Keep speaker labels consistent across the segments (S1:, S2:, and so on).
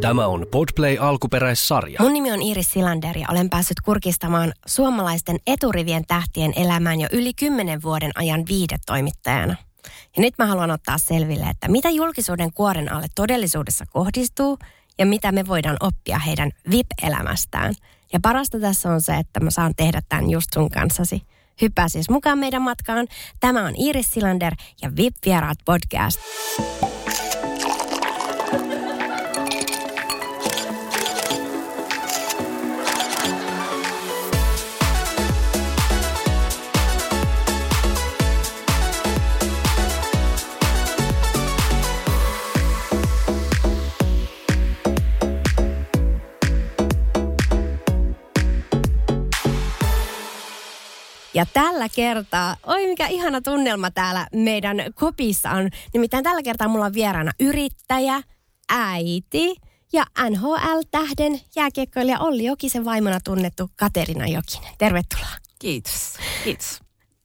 S1: Tämä on Podplay alkuperäissarja.
S2: Mun nimi on Iris Silander ja olen päässyt kurkistamaan suomalaisten eturivien tähtien elämään jo yli kymmenen vuoden ajan viidetoimittajana. Ja nyt mä haluan ottaa selville, että mitä julkisuuden kuoren alle todellisuudessa kohdistuu ja mitä me voidaan oppia heidän VIP-elämästään. Ja parasta tässä on se, että mä saan tehdä tämän just sun kanssasi. Hyppää siis mukaan meidän matkaan. Tämä on Iris Silander ja VIP-vieraat podcast. Ja tällä kertaa, oi mikä ihana tunnelma täällä meidän kopissa on. Nimittäin tällä kertaa mulla on vieraana yrittäjä, äiti ja NHL-tähden jääkiekkoilija Olli Jokisen vaimona tunnettu Katerina Jokinen. Tervetuloa.
S3: Kiitos. Kiitos.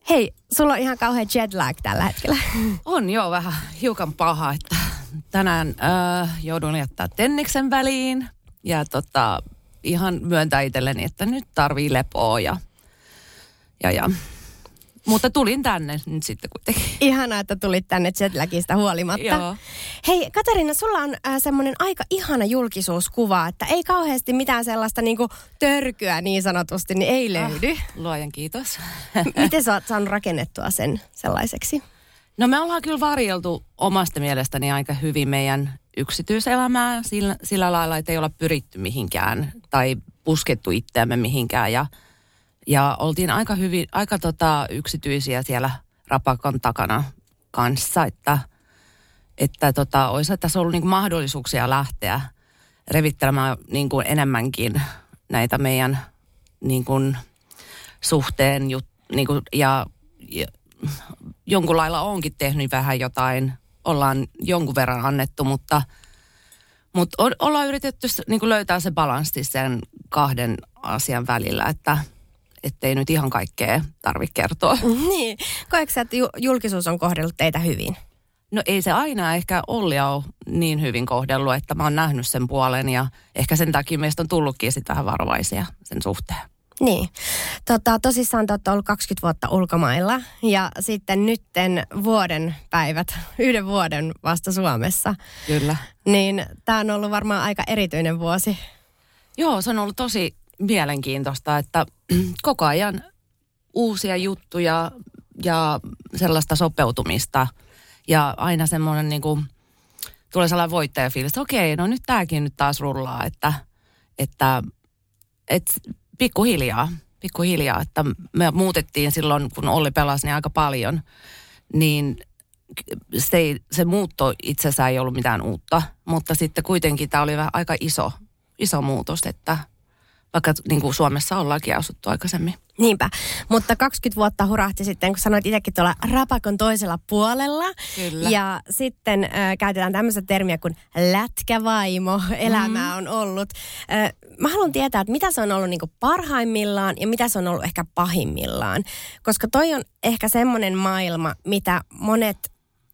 S2: Hei, sulla on ihan kauhean jet lag tällä hetkellä.
S3: On joo vähän hiukan paha, että tänään äh, joudun jättää Tenniksen väliin ja tota, ihan myöntää itselleni, että nyt tarvii lepoa ja ja, ja. Mutta tulin tänne nyt sitten kuitenkin.
S2: Ihanaa, että tulit tänne jetlagista huolimatta.
S3: Joo.
S2: Hei Katarina, sulla on äh, semmoinen aika ihana julkisuuskuva, että ei kauheasti mitään sellaista niinku törkyä niin sanotusti, niin ei löydy.
S3: Ah, luojan kiitos.
S2: Miten sä oot saanut rakennettua sen sellaiseksi?
S3: No me ollaan kyllä varjeltu omasta mielestäni aika hyvin meidän yksityiselämää sillä, sillä lailla, että ei olla pyritty mihinkään tai puskettu itseämme mihinkään ja – ja oltiin aika hyvin, aika tota yksityisiä siellä rapakon takana kanssa, että, että tota, olisi tässä ollut niin mahdollisuuksia lähteä revittelemään niin kuin enemmänkin näitä meidän niin kuin suhteen jut, niin kuin, ja, ja jonkun lailla onkin tehnyt vähän jotain, ollaan jonkun verran annettu, mutta, mutta ollaan yritetty niin löytää se balanssi sen kahden asian välillä, että – ettei nyt ihan kaikkea tarvitse kertoa.
S2: Niin. Koetko että julkisuus on kohdellut teitä hyvin?
S3: No ei se aina ehkä Olli ole niin hyvin kohdellut, että mä oon nähnyt sen puolen ja ehkä sen takia meistä on tullutkin sitten vähän varovaisia sen suhteen.
S2: Niin. Tota, tosissaan te olette ollut 20 vuotta ulkomailla ja sitten nytten vuoden päivät, yhden vuoden vasta Suomessa.
S3: Kyllä.
S2: Niin tämä on ollut varmaan aika erityinen vuosi.
S3: Joo, se on ollut tosi mielenkiintoista, että koko ajan uusia juttuja ja sellaista sopeutumista. Ja aina semmoinen niin kuin, tulee sellainen voittajafiilis, että okei, no nyt tämäkin nyt taas rullaa, että, että, että pikkuhiljaa, pikkuhiljaa, että me muutettiin silloin, kun Olli pelasi niin aika paljon, niin se, ei, se muutto itsessään ei ollut mitään uutta, mutta sitten kuitenkin tämä oli aika iso, iso muutos, että vaikka niin kuin Suomessa ollaankin asuttu aikaisemmin.
S2: Niinpä, mutta 20 vuotta hurahti sitten, kun sanoit itsekin tuolla rapakon toisella puolella.
S3: Kyllä.
S2: Ja sitten äh, käytetään tämmöistä termiä kuin lätkävaimo, elämää mm-hmm. on ollut. Äh, mä haluan tietää, että mitä se on ollut niin kuin parhaimmillaan ja mitä se on ollut ehkä pahimmillaan. Koska toi on ehkä semmoinen maailma, mitä monet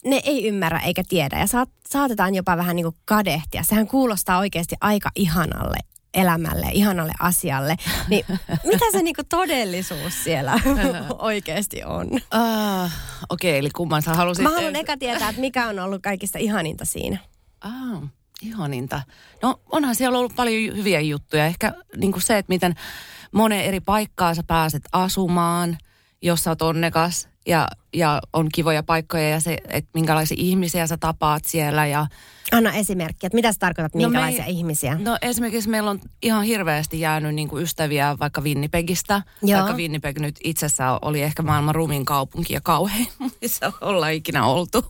S2: ne ei ymmärrä eikä tiedä ja saat, saatetaan jopa vähän niin kuin kadehtia. Sehän kuulostaa oikeasti aika ihanalle elämälle, ihanalle asialle. Niin mitä se niinku todellisuus siellä oikeasti on?
S3: Uh, Okei, okay, eli kumman sä halusit...
S2: Mä haluan eka tietää, että mikä on ollut kaikista ihaninta siinä.
S3: Ah, ihaninta. No onhan siellä ollut paljon hyviä juttuja. Ehkä niin kuin se, että miten monen eri paikkaa sä pääset asumaan, jos sä oot onnekas ja, ja on kivoja paikkoja ja se, että minkälaisia ihmisiä sä tapaat siellä ja
S2: Anna esimerkki, että mitä sä tarkoitat, minkälaisia no me, ihmisiä?
S3: No esimerkiksi meillä on ihan hirveästi jäänyt niin kuin ystäviä vaikka Winnipegistä. Joo. Vaikka Winnipeg nyt itsessään oli ehkä maailman rumin kaupunki ja kauhein, missä ollaan ikinä oltu.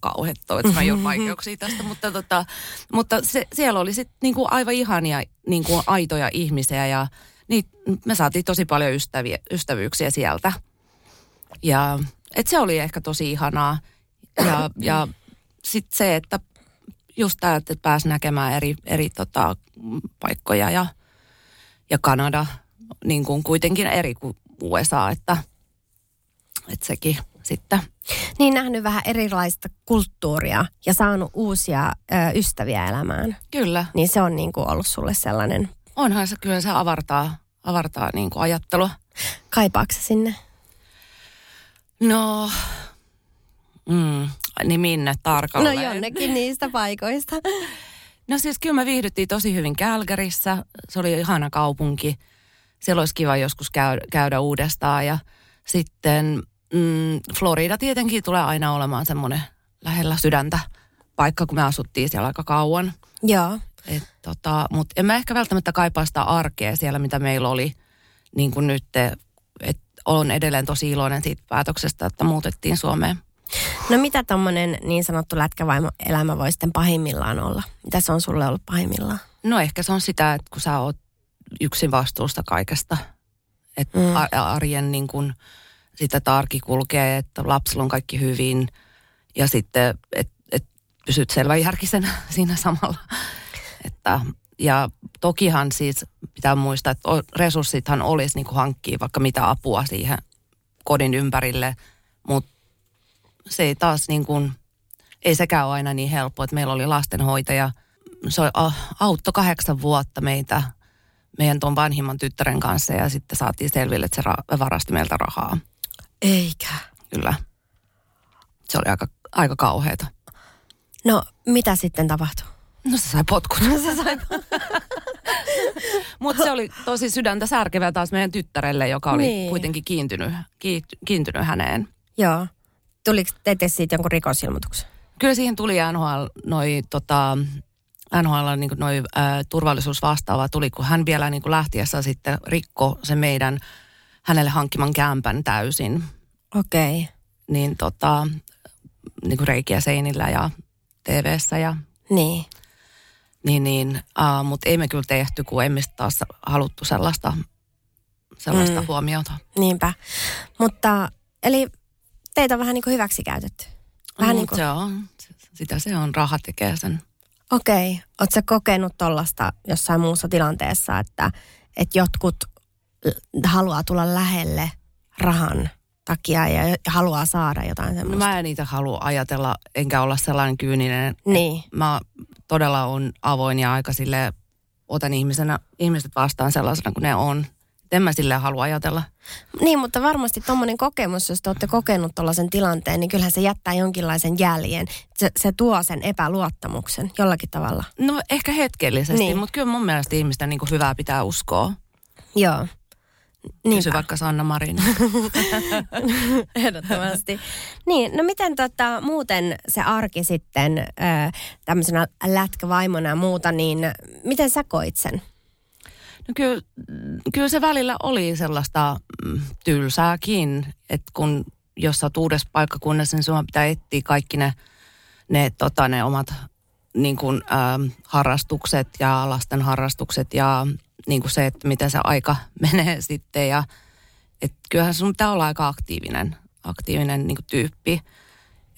S3: Kauheat että mä jo vaikeuksia tästä, mutta, tota, mutta se, siellä oli sitten niin kuin aivan ihania niin kuin aitoja ihmisiä ja niin, me saatiin tosi paljon ystäviä, ystävyyksiä sieltä. Ja et se oli ehkä tosi ihanaa. Ja, ja sitten se, että just tämä, että pääsi näkemään eri, eri tota, paikkoja ja, ja Kanada niin kuin kuitenkin eri kuin USA, että, että sekin, sitten.
S2: Niin nähnyt vähän erilaista kulttuuria ja saanut uusia ö, ystäviä elämään.
S3: Kyllä.
S2: Niin se on niin kuin ollut sulle sellainen,
S3: Onhan se kyllä se avartaa, avartaa niin kuin ajattelua.
S2: kaipaakse sinne?
S3: No, mm, niin minne
S2: No
S3: tarkalleen?
S2: jonnekin niistä paikoista.
S3: No siis kyllä me viihdyttiin tosi hyvin Kälkärissä. Se oli ihana kaupunki. Siellä olisi kiva joskus käydä, käydä uudestaan. Ja sitten mm, Florida tietenkin tulee aina olemaan semmoinen lähellä sydäntä paikka, kun me asuttiin siellä aika kauan.
S2: Joo.
S3: Et tota, Mutta en mä ehkä välttämättä kaipaa sitä arkea siellä, mitä meillä oli niin kuin nyt. Et olen edelleen tosi iloinen siitä päätöksestä, että muutettiin Suomeen.
S2: No mitä tommonen niin sanottu lätkävaimo elämä voi sitten pahimmillaan olla? Mitä se on sulle ollut pahimmillaan?
S3: No ehkä se on sitä, että kun sä oot yksin vastuusta kaikesta. Että
S2: Mm.
S3: arjen niin kun, sitä että arki kulkee, että lapsilla on kaikki hyvin. Ja sitten, että et pysyt selväjärkisenä siinä samalla. Että, ja tokihan siis pitää muistaa, että resurssithan olisi niin hankkia vaikka mitä apua siihen kodin ympärille. Mutta se ei taas niin kuin, ei sekään ole aina niin helppo, että meillä oli lastenhoitaja. Se auttoi kahdeksan vuotta meitä, meidän tuon vanhimman tyttären kanssa ja sitten saatiin selville, että se ra- varasti meiltä rahaa.
S2: Eikä.
S3: Kyllä. Se oli aika, aika kauheata.
S2: No mitä sitten tapahtui?
S3: No se sai potkut.
S2: Se sai...
S3: Mutta se oli tosi sydäntä särkevää taas meidän tyttärelle, joka oli
S2: Niin.
S3: kuitenkin kiintynyt, kiinty- kiintynyt häneen.
S2: Joo. Tuliko teitte siitä jonkun rikosilmoituksen?
S3: Kyllä siihen tuli NHL, noi, tota, NHL niin noi, ä, turvallisuusvastaava tuli, kun hän vielä niin lähtiessä sitten rikko se meidän hänelle hankkiman kämpän täysin.
S2: Okei. Okay.
S3: Niin, tota, niin reikiä seinillä ja TVssä ja
S2: Niin.
S3: Niin, niin uh, mutta ei me kyllä tehty, kun emme taas haluttu sellaista, sellaista
S2: Mm.
S3: huomiota.
S2: Niinpä. Mutta eli teitä on vähän niin kuin hyväksi käytetty. Vähän
S3: Mut
S2: niin kuin,
S3: se on, sitä se on, raha tekee sen.
S2: okei. Okay. Oletko kokenut tollasta jossain muussa tilanteessa, että, että jotkut haluaa tulla lähelle rahan takia ja haluaa saada jotain
S3: No
S2: semmoista?
S3: mä en niitä halua ajatella, enkä olla sellainen kyyninen.
S2: Niin.
S3: Mä todella on avoin ja aika sille otan ihmisenä, ihmiset vastaan sellaisena kuin ne on. En mä sille halua ajatella.
S2: Niin, mutta varmasti tuommoinen kokemus, jos te olette kokenut tuollaisen tilanteen, niin kyllähän se jättää jonkinlaisen jäljen. Se, se tuo sen epäluottamuksen jollakin tavalla.
S3: No ehkä hetkellisesti,
S2: Niin.
S3: mutta kyllä mun mielestä ihmisten niin hyvää pitää uskoa.
S2: Joo.
S3: Kysy
S2: Niinpä.
S3: vaikka Sanna Marin.
S2: Ehdottomasti. niin, no miten tota, muuten se arki sitten ö, tämmöisenä lätkävaimona ja muuta, niin miten sä koit sen?
S3: No kyllä, kyllä se välillä oli sellaista mm, tylsääkin, että kun jos sä oot uudessa paikkakunnassa, niin sun pitää etsiä kaikki ne, ne, tota, ne omat niin kuin, ähm, harrastukset ja lasten harrastukset ja niin kuin se, että miten se aika menee sitten. Ja, et kyllähän sun pitää olla aika aktiivinen, aktiivinen niin kuin tyyppi,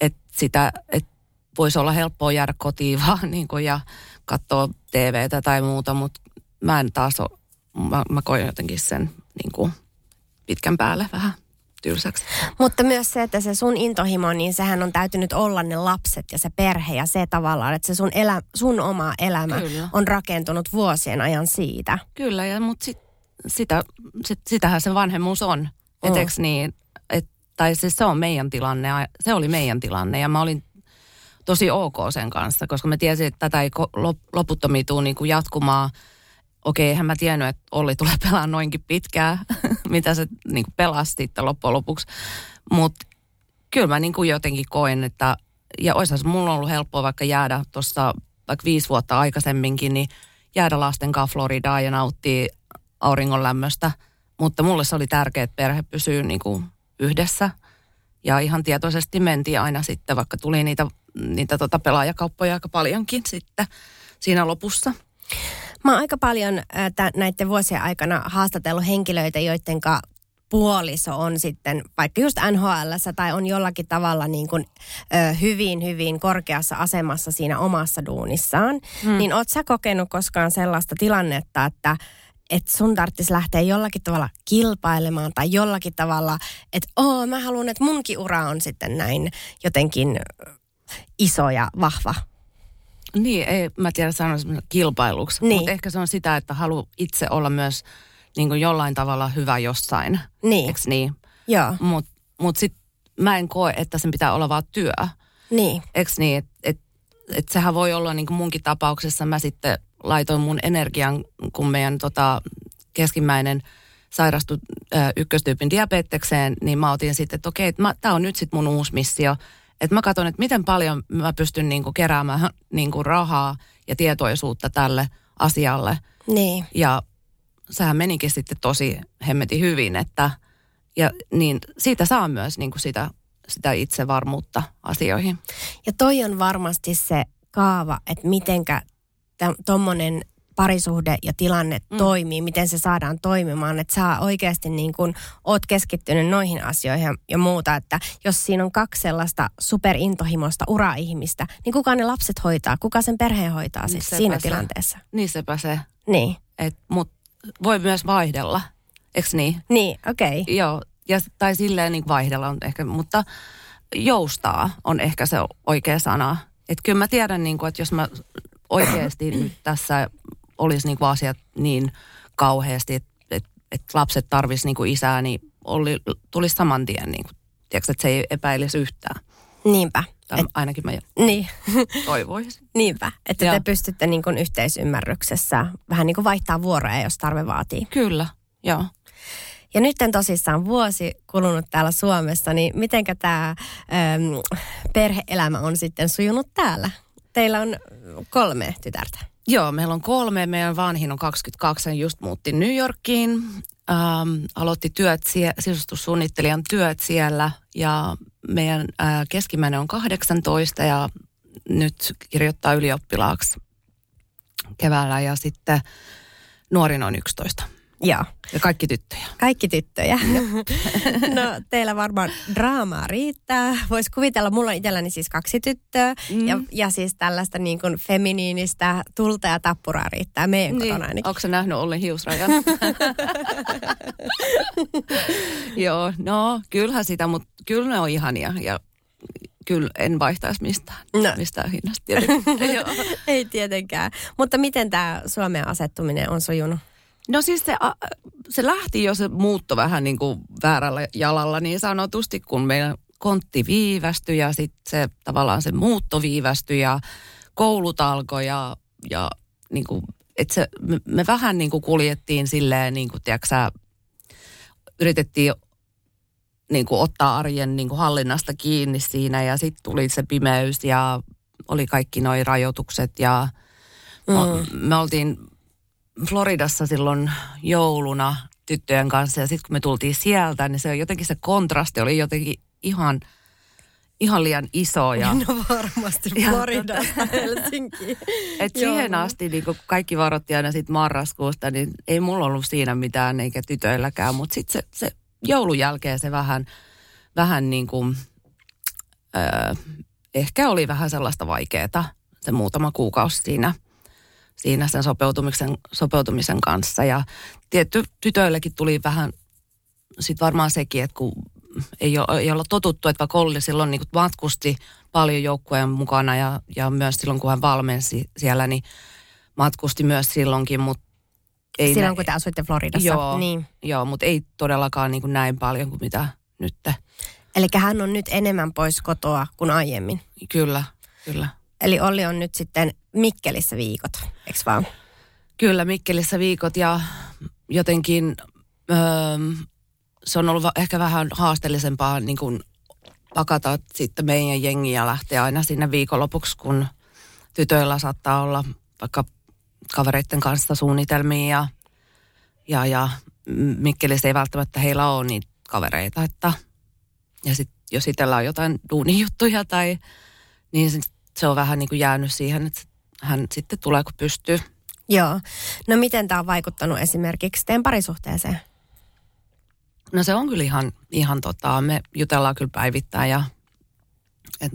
S3: että sitä, että voisi olla helppoa jäädä kotiin vaan niin kuin, ja katsoa TVtä tai muuta, mutta mä en taas ole, mä, mä koen jotenkin sen niin kuin pitkän päälle vähän tylsäksi.
S2: Mutta myös se, että se sun intohimo, niin sehän on täytynyt olla ne lapset ja se perhe ja se tavallaan, että se sun, elä, sun oma elämä
S3: Kyllä.
S2: on rakentunut vuosien ajan siitä.
S3: Kyllä, ja, mutta sit, sitä, sit, sitähän se vanhemmuus on.
S2: Mm.
S3: Niin, et, tai siis se on meidän tilanne, se oli meidän tilanne ja mä olin tosi ok sen kanssa, koska mä tiesin, että tätä ei loputtomiin tule niin jatkumaan. Okei, eihän mä tiennyt, että Olli tulee pelaamaan noinkin pitkään, mitä se niin pelasi sitten loppujen lopuksi. Mutta kyllä mä niin kuin jotenkin koen, että, ja olisihan mulla ollut helppoa vaikka jäädä tuossa vaikka viisi vuotta aikaisemminkin, niin jäädä lasten kanssa Floridaan ja nauttia auringon lämmöstä. Mutta mulle se oli tärkeää, että perhe pysyy niin kuin yhdessä. Ja ihan tietoisesti mentiin aina sitten, vaikka tuli niitä, niitä tota pelaajakauppoja aika paljonkin sitten siinä lopussa.
S2: Mä oon aika paljon äh, näiden vuosien aikana haastatellut henkilöitä, joiden puoliso on sitten vaikka just NHL tai on jollakin tavalla niin kuin, ö, hyvin, hyvin korkeassa asemassa siinä omassa duunissaan. Hmm. Niin oot sä kokenut koskaan sellaista tilannetta, että että sun tarvitsisi lähteä jollakin tavalla kilpailemaan tai jollakin tavalla, että oo, mä haluan, että munkin ura on sitten näin jotenkin iso ja vahva.
S3: Niin, ei, mä tiedä sanoa kilpailuksi,
S2: Niin.
S3: mutta ehkä se on sitä, että haluaa itse olla myös niin kuin jollain tavalla hyvä jossain.
S2: Niin,
S3: Eks niin?
S2: joo,
S3: Mutta mut sitten mä en koe, että sen pitää olla vaan työ.
S2: niin,
S3: Eks niin? Että et, et sehän voi olla niin kuin munkin tapauksessa. Mä sitten laitoin mun energian, kun meidän tota, keskimmäinen sairastui ö, ykköstyypin diabetekseen, niin mä otin sitten, että okei, tämä on nyt sitten mun uusi missio. Että mä katson, että miten paljon mä pystyn niin kuin keräämään niin kuin rahaa ja tietoisuutta tälle asialle.
S2: niin.
S3: Ja sehän menikin sitten tosi hemmeti hyvin, että ja niin siitä saa myös niin kuin sitä, sitä itsevarmuutta asioihin.
S2: Ja toi on varmasti se kaava, että mitenkä tuommoinen parisuhde ja tilanne mm. Toimii, miten se saadaan toimimaan, että sä oikeasti niin kun oot keskittynyt noihin asioihin ja, muuta, että jos siinä on kaksi sellaista superintohimoista ura-ihmistä, niin kuka ne lapset hoitaa, kuka sen perheen hoitaa
S3: Niin
S2: siinä
S3: se.
S2: tilanteessa?
S3: Niin sepä se,
S2: Niin,
S3: mutta voi myös vaihdella, eikö niin?
S2: niin, okei. Okay.
S3: Joo, ja, tai silleen niin vaihdella on ehkä, mutta joustaa on ehkä se oikea sana. Että kyllä mä tiedän, niin kuin, että jos mä oikeasti nyt tässä olisi niin kuin asiat niin kauheasti, että et, et lapset tarvis niin kuin isää, niin oli, tulisi saman tien, niin kuin, tiedätkö, että se ei epäilisi yhtään.
S2: Niinpä.
S3: Tai
S2: Et,
S3: ainakin mä
S2: niin,
S3: toivoisin.
S2: niinpä. Että
S3: Joo.
S2: te pystytte niin kun yhteisymmärryksessä vähän niin kuin vaihtaa vuoroja, jos tarve vaatii.
S3: Kyllä, joo.
S2: Ja nyt tosissaan vuosi kulunut täällä Suomessa, niin mitenkä tämä perheelämä on sitten sujunut täällä? Teillä on kolme tytärtä.
S3: Joo, meillä on kolme. Meidän vanhin on 22 ja just muutti New Yorkiin. Ähm, aloitti työt, sie- sisustussuunnittelijan työt siellä ja meidän äh, keskimmäinen on 18 ja nyt kirjoittaa ylioppilaaksi keväällä ja sitten nuorin on 11
S2: Joo,
S3: ja kaikki tyttöjä.
S2: kaikki tyttöjä. no teillä varmaan draamaa riittää. Voisi kuvitella, mulla on itselläni siis kaksi tyttöä
S3: Mm.
S2: ja, ja siis tällaista niin kuin feminiinistä tulta ja tappuraa riittää meidän niin. kotona ainakin.
S3: Onko se nähnyt Olli hiusrajan? Joo, no kyllähän sitä, mutta kyllä ne on ihania ja kyllä en vaihtaisi mistään,
S2: No.
S3: mistään hinnasta.
S2: Ei tietenkään. Mutta miten tämä Suomeen asettuminen on sujunut?
S3: No siis se, se lähti jo se muutto vähän niin kuin väärällä jalalla niin sanotusti, kun meidän kontti viivästyi ja sitten se tavallaan se muutto viivästyi ja koulut alkoi ja, ja niin kuin, et se, me, me vähän niin kuin kuljettiin silleen niin kuin, tiedätkö sä, yritettiin niin kuin ottaa arjen niin kuin hallinnasta kiinni siinä ja sitten tuli se pimeys ja oli kaikki nuo rajoitukset ja mm. me oltiin Floridassa silloin jouluna tyttöjen kanssa ja sitten kun me tultiin sieltä, niin se jotenkin se kontrasti oli jotenkin ihan, ihan liian iso. Ja,
S2: No varmasti
S3: Ja
S2: Floridasta Helsinkiin.
S3: et
S2: Joo.
S3: siihen asti niin kun kaikki varoitti aina sit marraskuusta, niin ei mulla ollut siinä mitään eikä tytöilläkään, mutta sitten se, se joulun jälkeen se vähän, vähän niin kuin, öö, ehkä oli vähän sellaista vaikeaa se muutama kuukausi siinä, siinä sen sopeutumisen, sopeutumisen kanssa. Ja tietty tytöillekin tuli vähän sitten varmaan sekin, että kun ei, ole, ei olla totuttu, että vaikka Olli silloin niin matkusti paljon joukkueen mukana ja, ja myös silloin, kun hän valmensi siellä, niin matkusti myös silloinkin, mutta ei
S2: Silloin
S3: nä-
S2: kun te asuitte Floridassa.
S3: Joo.
S2: Niin.
S3: Joo, mutta ei todellakaan niin kuin näin paljon kuin mitä nyt.
S2: Eli hän on nyt enemmän pois kotoa kuin aiemmin.
S3: Kyllä, kyllä.
S2: Eli Olli on nyt sitten Mikkelissä viikot, eikö vaan?
S3: Kyllä, Mikkelissä viikot ja jotenkin öö, se on ollut ehkä vähän haasteellisempaa niin kuin pakata sitten meidän jengiä lähteä aina sinne viikonlopuksi, kun tytöillä saattaa olla vaikka kavereiden kanssa suunnitelmia ja, ja, ja Mikkelissä ei välttämättä heillä ole niitä kavereita, että ja sitten jos itsellä on jotain duunijuttuja tai niin sit se on vähän niin kuin jäänyt siihen, että hän sitten tulee kun pystyy.
S2: Joo. No miten tämä on vaikuttanut esimerkiksi teidän parisuhteeseen?
S3: No se on kyllä ihan, ihan tota, me jutellaan kyllä päivittäin ja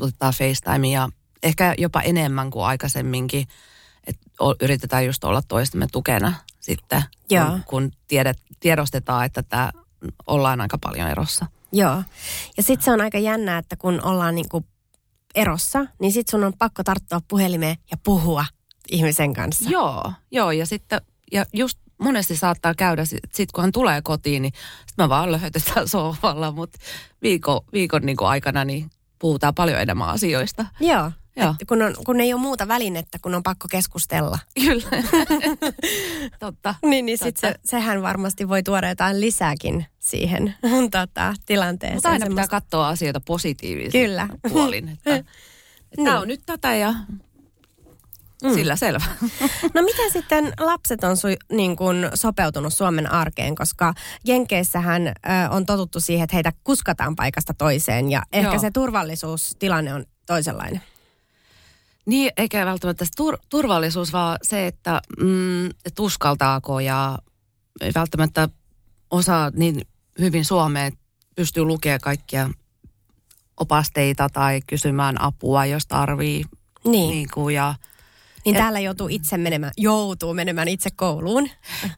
S3: otetaan FaceTime ja ehkä jopa enemmän kuin aikaisemminkin. Että yritetään just olla toistemme tukena sitten,
S2: Joo.
S3: kun, kun tiedet, tiedostetaan, että tämä ollaan aika paljon erossa.
S2: Joo. Ja sitten se on aika jännä, että kun ollaan niinku erossa, niin sitten sun on pakko tarttua puhelimeen ja puhua ihmisen kanssa.
S3: Joo, joo ja sitten, ja just monesti saattaa käydä, sit kun hän tulee kotiin, niin sitten mä vaan löhötetään sohvalla, mutta viikon, viikon niin aikana niin puhutaan paljon enemmän asioista.
S2: Joo.
S3: Joo.
S2: Kun, on, kun ei ole muuta välinettä, kun on pakko keskustella.
S3: Kyllä. Totta.
S2: Niin, niin sit se,
S3: Totta.
S2: sehän varmasti voi tuoda jotain lisääkin siihen tota, tilanteeseen.
S3: Mutta aina pitää
S2: Semmosta-
S3: katsoa asioita positiivisesti
S2: Kyllä.
S3: puolin. Että, että
S2: Niin.
S3: Tämä on nyt tätä ja
S2: Mm.
S3: sillä selvä.
S2: No miten sitten lapset on su, niin kuin sopeutunut Suomen arkeen, koska Jenkeissähän ö, on totuttu siihen, että heitä kuskataan paikasta toiseen ja ehkä
S3: Joo.
S2: se turvallisuustilanne on toisenlainen.
S3: Niin, eikä välttämättä tur- turvallisuus, vaan se, että, mm, että uskaltaako ja ei välttämättä osaa niin hyvin suomea, että pystyy lukemaan kaikkia opasteita tai kysymään apua, jos tarvii.
S2: Niin,
S3: Niin kuin, ja,
S2: niin
S3: et-
S2: täällä joutuu itse menemään, joutuu menemään itse kouluun.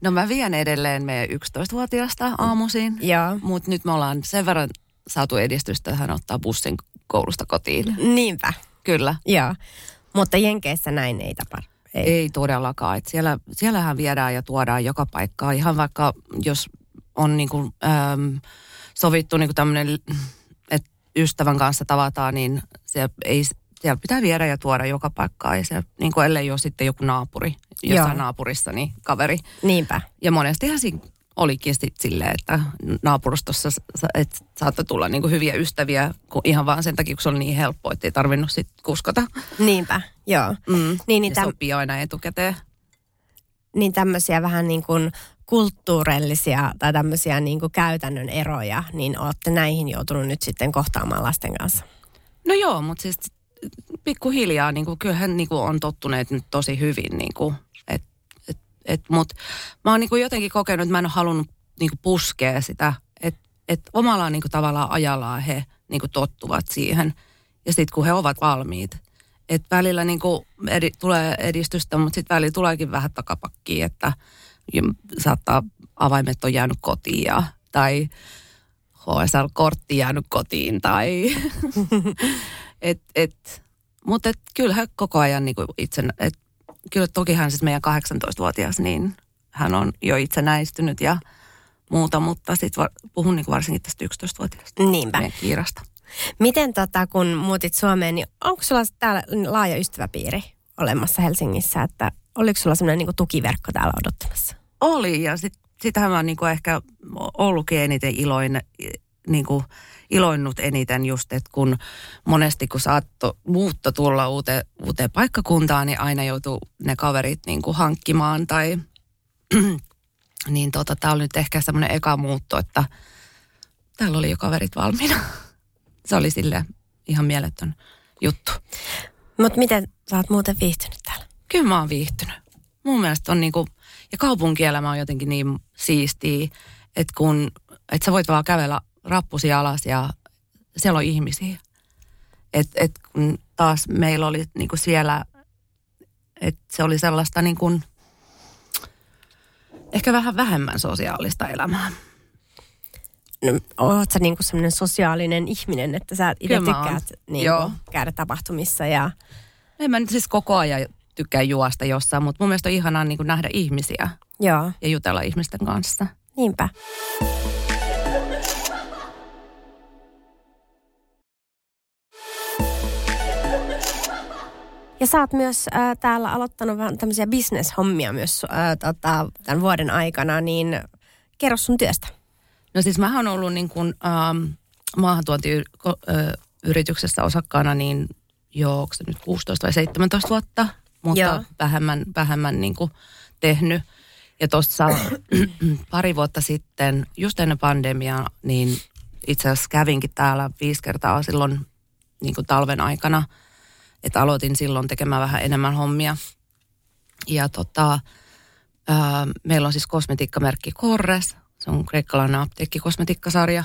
S3: no mä vien edelleen meidän 11-vuotiaasta aamuisin,
S2: Joo.
S3: mutta nyt me ollaan sen verran saatu edistystä, että hän ottaa bussin koulusta kotiin.
S2: Niinpä,
S3: Kyllä.
S2: joo. Mutta Jenkeissä näin ei tapahdu. Ei.
S3: Ei todellakaan. Et siellä, siellähän viedään ja tuodaan joka paikkaa. Ihan vaikka jos on niinku, äm, sovittu niinku tämmöinen, että ystävän kanssa tavataan, niin se ei, siellä pitää viedä ja tuoda joka paikkaa. Ja se, niinku, ellei ole sitten joku naapuri, jossain
S2: Joo.
S3: naapurissa, niin kaveri.
S2: Niinpä.
S3: Ja monestihan siinä olikin sit silleen, että naapurustossa et saattoi tulla niinku hyviä ystäviä, kun ihan vaan sen takia, kun se oli niin helppo, että ei tarvinnut sit kuskata.
S2: Niinpä, joo.
S3: Mm.
S2: Niin, niin,
S3: ja
S2: täm,
S3: sopii aina etukäteen.
S2: niin tämmöisiä vähän niin kuin kulttuurillisia tai tämmöisiä niin kuin käytännön eroja, niin olette näihin joutunut nyt sitten kohtaamaan lasten kanssa.
S3: No joo, mutta siis pikkuhiljaa niin kuin, kyllähän niin kuin, on tottuneet nyt tosi hyvin. Niin kuin, et, mut mä oon niin kuin, jotenkin kokenut, että mä en ole halunnut niin kuin, puskea sitä. Että et omalla niin kuin, tavallaan ajallaan he niin kuin, tottuvat siihen. Ja sitten kun he ovat valmiit. Että välillä niin kuin, edi, tulee edistystä, mutta sitten välillä tuleekin vähän takapakkiin, että saattaa avaimet on jäänyt kotiin ja, tai HSL-kortti jäänyt kotiin tai et, et, mutta et, kyllähän koko ajan niin itse, et, kyllä tokihan siis meidän 18-vuotias, niin hän on jo itsenäistynyt ja muuta, mutta sitten var, puhun niin varsinkin tästä 11-vuotiaasta
S2: Niinpä.
S3: meidän kiirasta.
S2: Miten tota, kun muutit Suomeen, niin onko sulla täällä laaja ystäväpiiri olemassa Helsingissä, että oliko sulla semmoinen niin tukiverkko täällä odottamassa?
S3: Oli ja sit, sitähän mä oon niin ehkä ollutkin eniten iloin, niin kuin iloinnut eniten just, että kun monesti kun saatto muutto tulla uuteen, uuteen paikkakuntaan, niin aina joutuu ne kaverit niin kuin hankkimaan tai niin tota, tää oli nyt ehkä semmoinen eka muutto, että täällä oli jo kaverit valmiina. Se oli sille ihan mieletön juttu.
S2: Mutta miten sä oot muuten viihtynyt täällä?
S3: Kyllä mä oon viihtynyt. Mun mielestä on niinku, ja kaupunkielämä on jotenkin niin siistiä, että kun, että sä voit vaan kävellä rappusi alas ja siellä on ihmisiä. Et, et kun taas meillä oli niinku siellä, että se oli sellaista niinku, ehkä vähän vähemmän sosiaalista elämää.
S2: No, oot sä niinku semmoinen sosiaalinen ihminen, että sä itse tykkäät niinku
S3: Joo.
S2: käydä tapahtumissa ja
S3: En mä nyt siis koko ajan tykkää juosta jossain, mutta mun mielestä on ihanaa niinku nähdä ihmisiä
S2: joo,
S3: ja jutella ihmisten kanssa.
S2: niinpä. Ja sä oot myös äh, täällä aloittanut vähän tämmöisiä bisneshommia myös äh, tota, tämän vuoden aikana, niin kerro sun työstä.
S3: No siis mä oon ollut niin kuin, ähm, maahantuontiyrityksessä osakkaana niin jo, onko se nyt 16 vai 17 vuotta, mutta
S2: Joo.
S3: vähemmän, vähemmän niin kuin tehnyt. Ja tuossa pari vuotta sitten, just ennen pandemiaa, niin itse asiassa kävinkin täällä viisi kertaa silloin niin kuin talven aikana. Että aloitin silloin tekemään vähän enemmän hommia. Ja tota, ää, meillä on siis kosmetiikkamerkki Corres. Se on kreikkalainen apteekkikosmetiikkasarja.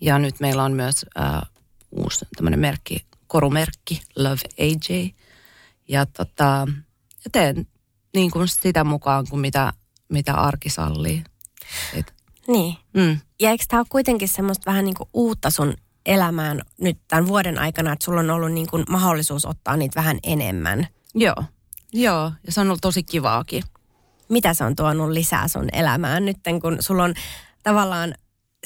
S3: Ja nyt meillä on myös ää, uusi tämmöinen merkki, korumerkki, Love AJ. Ja tota, ja teen niin kuin sitä mukaan, kuin mitä mitä arki sallii. Et,
S2: Niin.
S3: mm,
S2: Ja eikö tämä ole kuitenkin semmoista vähän niin kuin uutta sun elämään nyt tämän vuoden aikana, että sulla on ollut niin kuin mahdollisuus ottaa niitä vähän enemmän?
S3: joo, joo, ja se on ollut tosi kivaakin.
S2: Mitä se on tuonut lisää sun elämään nyt, kun sulla on tavallaan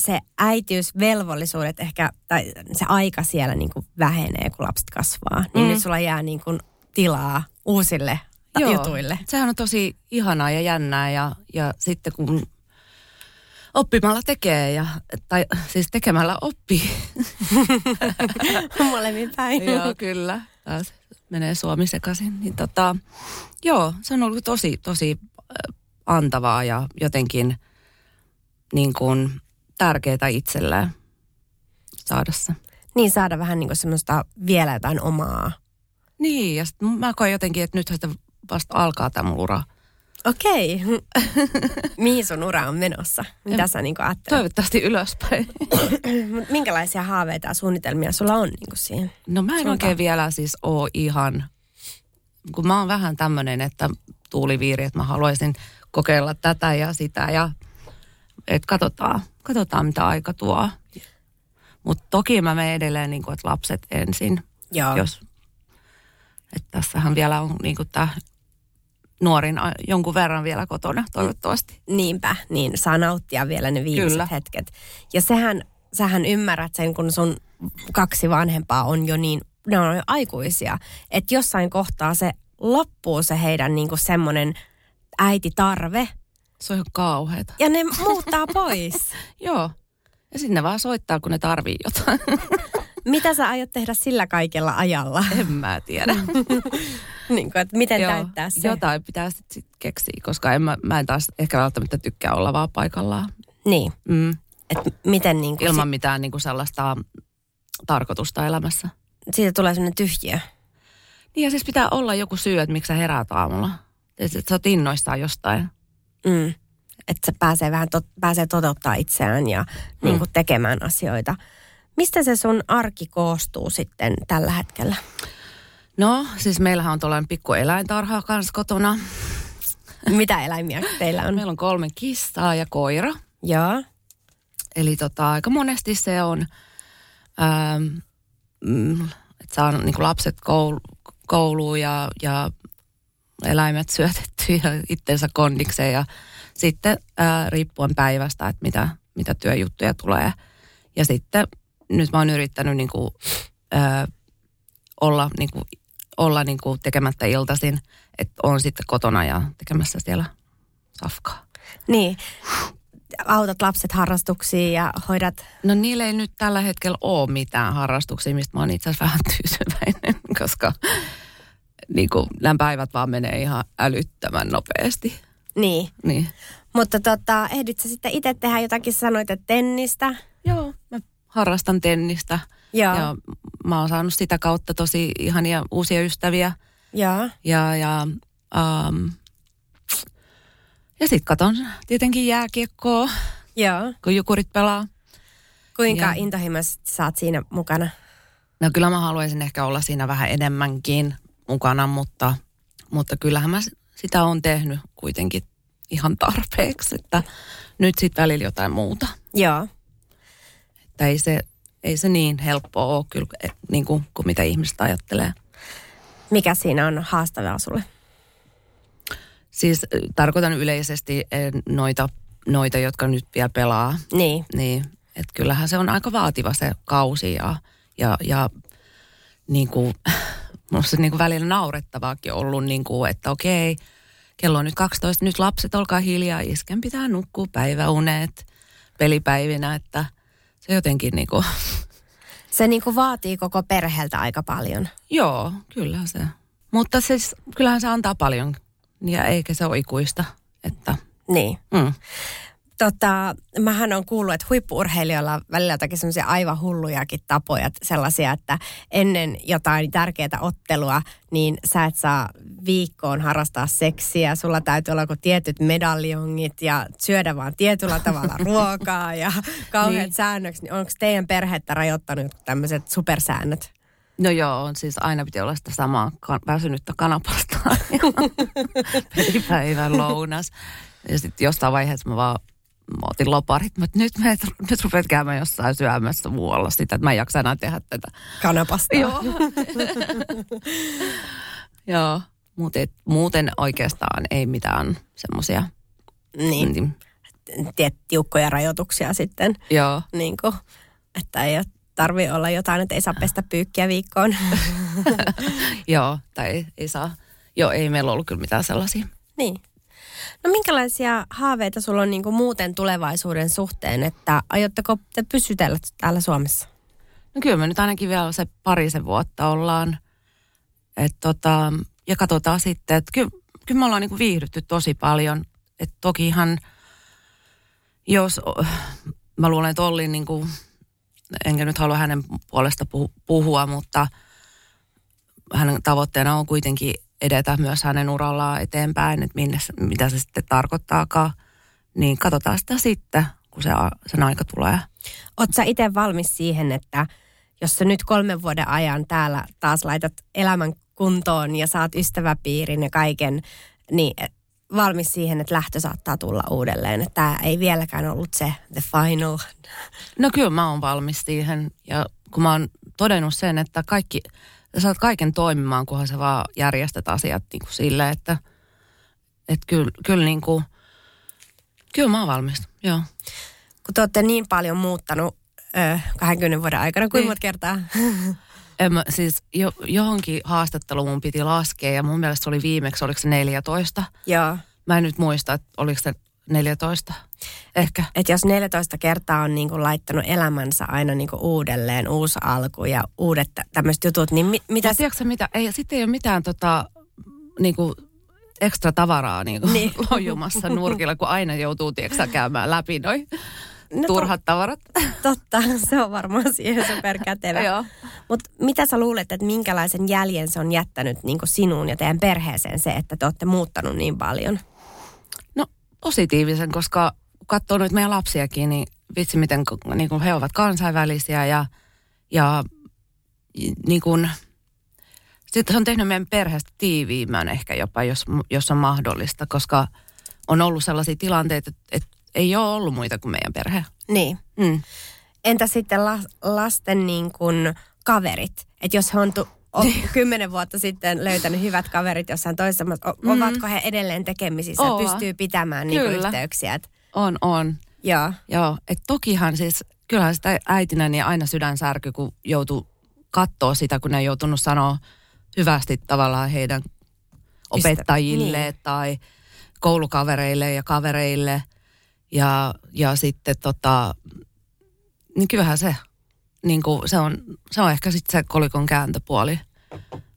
S2: se äitiysvelvollisuudet ehkä, tai se aika siellä niin kuin vähenee, kun lapset kasvaa. Niin
S3: Mm.
S2: nyt sulla jää niin kuin tilaa uusille
S3: Joo.
S2: jutuille.
S3: Sehän on tosi ihanaa ja jännää ja, ja sitten kun oppimalla tekee ja, tai siis tekemällä oppii.
S2: Molemmin päin.
S3: joo, kyllä. Taas menee suomi sekaisin. Niin tota, joo, se on ollut tosi, tosi äh, antavaa ja jotenkin niin kuin tärkeää itselleen saada se.
S2: Niin saada vähän niin kuin semmoista vielä jotain omaa.
S3: Niin, ja sit mä koen jotenkin, että nyt sitä vasta alkaa tämä mun ura.
S2: Okei. Mihin sun ura on menossa? Mitä sä niin ajattelet?
S3: Toivottavasti ylöspäin.
S2: Minkälaisia haaveita ja suunnitelmia sulla on niin siinä?
S3: No mä en
S2: Suuntaan.
S3: oikein vielä siis oo ihan, kun mä oon vähän tämmönen, että tuuliviiri, että mä haluaisin kokeilla tätä ja sitä ja että katsotaan, katsotaan mitä aika tuo. Mutta toki mä menen edelleen niin kuin, että lapset ensin,
S2: Joo.
S3: jos, että tässähän vielä on niin kuin tämä nuorin jonkun verran vielä kotona toivottavasti.
S2: Niinpä, niin saa nauttia vielä ne viimeiset
S3: Kyllä.
S2: hetket. Ja sehän, sähän ymmärrät sen, kun sun kaksi vanhempaa on jo niin, ne on jo aikuisia. Että jossain kohtaa se loppuu se heidän niinku semmoinen äititarve.
S3: Se on ihan kauheeta.
S2: Ja ne muuttaa pois.
S3: Joo. Ja sinne vaan soittaa, kun ne tarvii jotain.
S2: Mitä sä aiot tehdä sillä kaikella ajalla?
S3: en mä tiedä.
S2: niin kuin, että miten
S3: Joo,
S2: täyttää se?
S3: Jotain pitää sitten sit keksiä, koska en mä, mä en taas ehkä välttämättä tykkää olla vaan paikallaan.
S2: Niin,
S3: Mm.
S2: että miten niin kuin
S3: Ilman mitään niin kuin sellaista tarkoitusta elämässä.
S2: siitä tulee semmoinen tyhjiö.
S3: Niin ja siis pitää olla joku syy, että miksi sä heräät aamulla. Että sä oot innoissaan jostain.
S2: Mm. Että se pääsee vähän tot, pääsee toteuttaa itseään ja mm. niin kuin tekemään asioita. Mistä se sun arki koostuu sitten tällä hetkellä?
S3: No, siis meillähän on tuollainen pikku eläintarha kanssa kotona.
S2: Mitä eläimiä teillä on?
S3: Meillä on kolme kissaa ja koira.
S2: Joo.
S3: Eli tota, aika monesti se on, ähm, mm, että saa niin lapset koulu, kouluun ja, ja eläimet syötetty ja itsensä kondikseen ja sitten äh, riippuen päivästä, että mitä, mitä työjuttuja tulee. Ja sitten nyt mä oon yrittänyt niin kuin, äh, olla, niin kuin, olla niin kuin tekemättä iltaisin, että on sitten kotona ja tekemässä siellä safkaa.
S2: Niin. Autat lapset harrastuksiin ja hoidat...
S3: No niillä ei nyt tällä hetkellä ole mitään harrastuksia, mistä mä oon itse asiassa vähän tyytyväinen, koska niin kuin, nämä päivät vaan menee ihan älyttömän nopeasti.
S2: Niin.
S3: Niin.
S2: Mutta tota, ehdit sä sitten itse tehdä jotakin, sanoit, että tennistä.
S3: Harrastan tennistä
S2: Joo.
S3: ja mä oon saanut sitä kautta tosi ihania uusia ystäviä.
S2: Joo.
S3: Ja, ja, um, ja sitten katon tietenkin jääkiekkoa,
S2: Joo.
S3: kun jukurit pelaa.
S2: Kuinka
S3: Ja-
S2: intohimoisesti sä oot siinä mukana?
S3: No kyllä mä haluaisin ehkä olla siinä vähän enemmänkin mukana, mutta, mutta kyllähän mä sitä on tehnyt kuitenkin ihan tarpeeksi, että nyt sitten välillä jotain muuta.
S2: Joo.
S3: Että ei se, ei se niin helppoa ole kyllä, et, niin kuin, kuin mitä ihmiset ajattelee.
S2: Mikä siinä on haastavaa sulle?
S3: Siis tarkoitan yleisesti noita, noita, jotka nyt vielä pelaa,
S2: Niin.
S3: niin että kyllähän se on aika vaativa se kausi ja, ja, ja niin kuin, musta se niin kuin välillä naurettavaakin ollut, niin kuin, että okei, kello on nyt 12, nyt lapset olkaa hiljaa, isken pitää nukkua päiväunet pelipäivinä, että se jotenkin niin kuin,
S2: Se niinku vaatii koko perheeltä aika paljon.
S3: joo, kyllä se. Mutta siis, kyllähän se antaa paljon ja eikä se ole ikuista, että
S2: Niin.
S3: mm,
S2: Tota, mähän on kuullut, että huippuurheilijoilla on välillä jotakin semmoisia aivan hullujakin tapoja, sellaisia, että ennen jotain tärkeää ottelua, niin sä et saa viikkoon harrastaa seksiä, sulla täytyy olla joku tietyt medaljongit ja syödä vaan tietyllä tavalla ruokaa ja kauheat
S3: Niin.
S2: säännökset. Niin onko teidän perhettä rajoittanut tämmöiset supersäännöt?
S3: No joo, on siis aina piti olla sitä samaa kan- väsynyttä kanapastaa. Pelipäivän lounas. Ja sitten jostain vaiheessa mä vaan mä otin loparit, mutta nyt, me, nyt rupeat käymään jossain syömässä muualla sitä, että mä en jaksa enää tehdä tätä.
S2: Kanapasta.
S3: Joo. Joo, muuten, muuten oikeastaan ei mitään semmoisia.
S2: Niin, tiet, tiukkoja rajoituksia sitten.
S3: Joo.
S2: Niin kuin, että ei ole tarvi olla jotain, että ei saa pestä pyykkiä viikkoon.
S3: Joo, tai ei saa. Joo, ei meillä ollut kyllä mitään sellaisia.
S2: Niin. No minkälaisia haaveita sulla on niin kuin muuten tulevaisuuden suhteen, että aiotteko te pysytellä täällä Suomessa?
S3: No kyllä me nyt ainakin vielä se parisen vuotta ollaan. Et tota, ja katsotaan sitten, että kyllä, kyllä me ollaan niin viihdytty tosi paljon. Että tokihan, jos, mä luulen, että Olli niin kuin, enkä nyt halua hänen puolesta puhua, mutta hänen tavoitteena on kuitenkin edetä myös hänen urallaan eteenpäin, että minne, mitä se sitten tarkoittaakaan. Niin katsotaan sitä sitten, kun se, sen aika tulee.
S2: Oletko sä itse valmis siihen, että jos sä nyt kolmen vuoden ajan täällä taas laitat elämän kuntoon ja saat ystäväpiirin ja kaiken, niin valmis siihen, että lähtö saattaa tulla uudelleen. Että tämä ei vieläkään ollut se the final.
S3: No kyllä mä oon valmis siihen. Ja kun mä oon todennut sen, että kaikki, sä saat kaiken toimimaan, kunhan sä vaan järjestät asiat niin kuin sille, että, että kyllä, kyllä, niin kuin, kyllä mä oon valmis, joo.
S2: Kun te olette niin paljon muuttanut ö, 20 vuoden aikana, kuinka niin. monta kertaa?
S3: En mä, siis jo, johonkin haastatteluun mun piti laskea ja mun mielestä se oli viimeksi, oliko se 14?
S2: Joo.
S3: Mä en nyt muista, että oliko se 14 ehkä.
S2: Et jos 14 kertaa on niinku laittanut elämänsä aina niinku uudelleen, uusi alku ja uudet tämmöiset jutut, niin mi- mitä... Ja
S3: tiedätkö mitä, ei, sitten ei ole mitään tota, niinku, ekstra tavaraa niinku, niin. lojumassa nurkilla, kun aina joutuu tiedätkö, käymään läpi noin no turhat to- tavarat.
S2: Totta, se on varmaan siihen superkätevä. Mutta mitä sä luulet, että minkälaisen jäljen se on jättänyt niin sinuun ja teidän perheeseen se, että te olette muuttanut niin paljon?
S3: No positiivisen, koska katsoo nyt meidän lapsiakin, niin vitsi miten niin kuin he ovat kansainvälisiä ja, ja niin kuin, sitten se on tehnyt meidän perheestä tiiviimmän ehkä jopa, jos, jos on mahdollista, koska on ollut sellaisia tilanteita, että, että ei ole ollut muita kuin meidän perhe.
S2: Niin. Mm. Entä sitten la, lasten niin kuin kaverit? Että jos he on tu, o, kymmenen vuotta sitten löytänyt hyvät kaverit jossain toisessa, o, mm. ovatko he edelleen tekemisissä? Oa. Pystyy pitämään niin yhteyksiä? Et...
S3: On, on.
S2: Joo.
S3: Joo, että tokihan siis, kyllähän sitä äitinä niin aina sydän särky, kun joutuu katsoa sitä, kun ne on joutunut sanoa hyvästi tavallaan heidän opettajille niin. tai koulukavereille ja kavereille – ja, ja sitten tota, niin kyllähän se, niin kuin se, on, se on ehkä sitten se kolikon kääntöpuoli.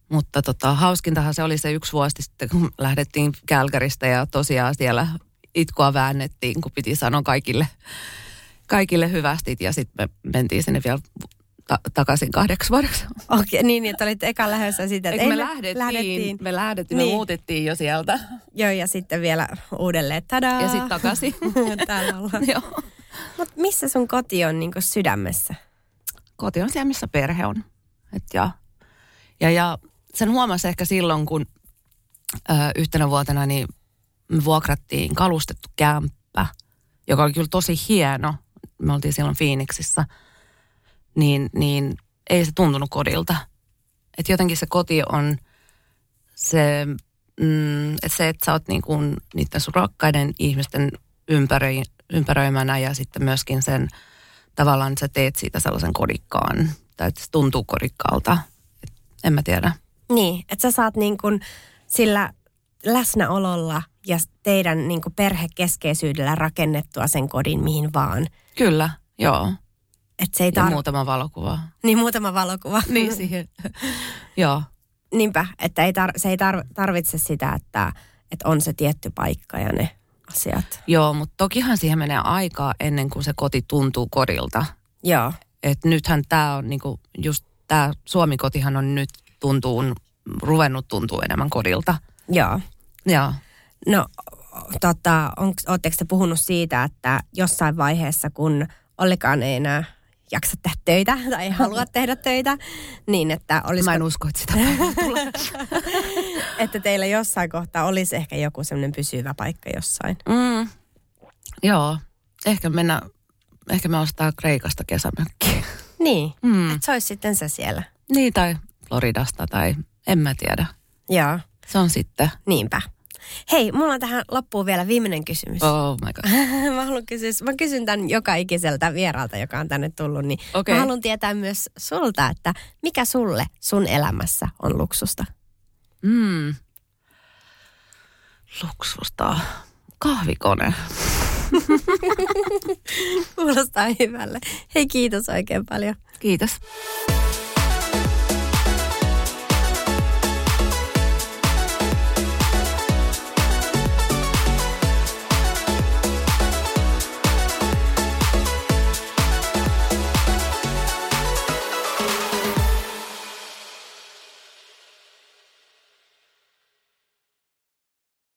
S3: Mutta tota, hauskintahan se oli se yksi vuosi sitten, kun lähdettiin Kälkäristä ja tosiaan siellä itkua väännettiin, kun piti sanoa kaikille, kaikille hyvästit ja sitten me mentiin sinne vielä ta- takaisin kahdeksi vuodeksi.
S2: Okei, okay, niin, että olit eka lähdössä sitä,
S3: että me, lähdettiin, lähdettiin. Me lähdettiin, niin. me muutettiin jo sieltä.
S2: Joo, ja sitten vielä uudelleen, tadaa.
S3: Ja sitten takaisin.
S2: Täällä ollaan. Joo. Mut missä sun koti on niin sydämessä?
S3: Koti on siellä, missä perhe on. Et ja, ja, ja sen huomasi ehkä silloin, kun ö, yhtenä vuotena niin me vuokrattiin kalustettu kämppä, joka oli kyllä tosi hieno. Me oltiin silloin Phoenixissa – niin, niin ei se tuntunut kodilta. Että jotenkin se koti on se, mm, että se, että sä oot niin kuin niiden sun rakkaiden ihmisten ympäröi, ympäröimänä ja sitten myöskin sen tavallaan, että sä teet siitä sellaisen kodikkaan, tai että se tuntuu kodikkaalta. Et en mä tiedä.
S2: Niin, että sä saat niin sillä läsnäololla ja teidän niin kuin perhekeskeisyydellä rakennettua sen kodin mihin vaan.
S3: Kyllä, joo.
S2: Et se ei tar- ja
S3: muutama valokuva.
S2: Niin, muutama valokuva.
S3: niin siihen. Joo.
S2: Niinpä, että ei tar- se ei tar- tarvitse sitä, että, että on se tietty paikka ja ne asiat.
S3: Joo, mutta tokihan siihen menee aikaa ennen kuin se koti tuntuu kodilta.
S2: Joo.
S3: Et nythän tämä on niinku, just tämä Suomi-kotihan on nyt tuntuu, ruvennut tuntuu enemmän kodilta.
S2: Joo.
S3: Joo.
S2: No, tota, oletteko te puhunut siitä, että jossain vaiheessa, kun Ollikaan ei enää jaksa tehdä töitä tai ei halua tehdä töitä, niin että olisi...
S3: Mä en usko, että sitä tulee.
S2: että teillä jossain kohtaa olisi ehkä joku semmoinen pysyvä paikka jossain.
S3: Mm. Joo, ehkä mennä, ehkä me ostaa Kreikasta kesämökkiä.
S2: Niin,
S3: Mm.
S2: että se olisi sitten se siellä.
S3: Niin, tai Floridasta, tai en mä tiedä.
S2: Joo,
S3: Se on sitten,
S2: niinpä. Hei, mulla on tähän loppuun vielä viimeinen kysymys.
S3: oh my god.
S2: mä, haluan kysyä, mä kysyn tämän joka ikiseltä vieraalta, joka on tänne tullut, niin
S3: Okei.
S2: mä haluan tietää myös sulta, että mikä sulle sun elämässä on luksusta?
S3: Mm. Luksusta. Kahvikone.
S2: Kuulostaa hyvälle. Hei, kiitos oikein paljon.
S3: Kiitos.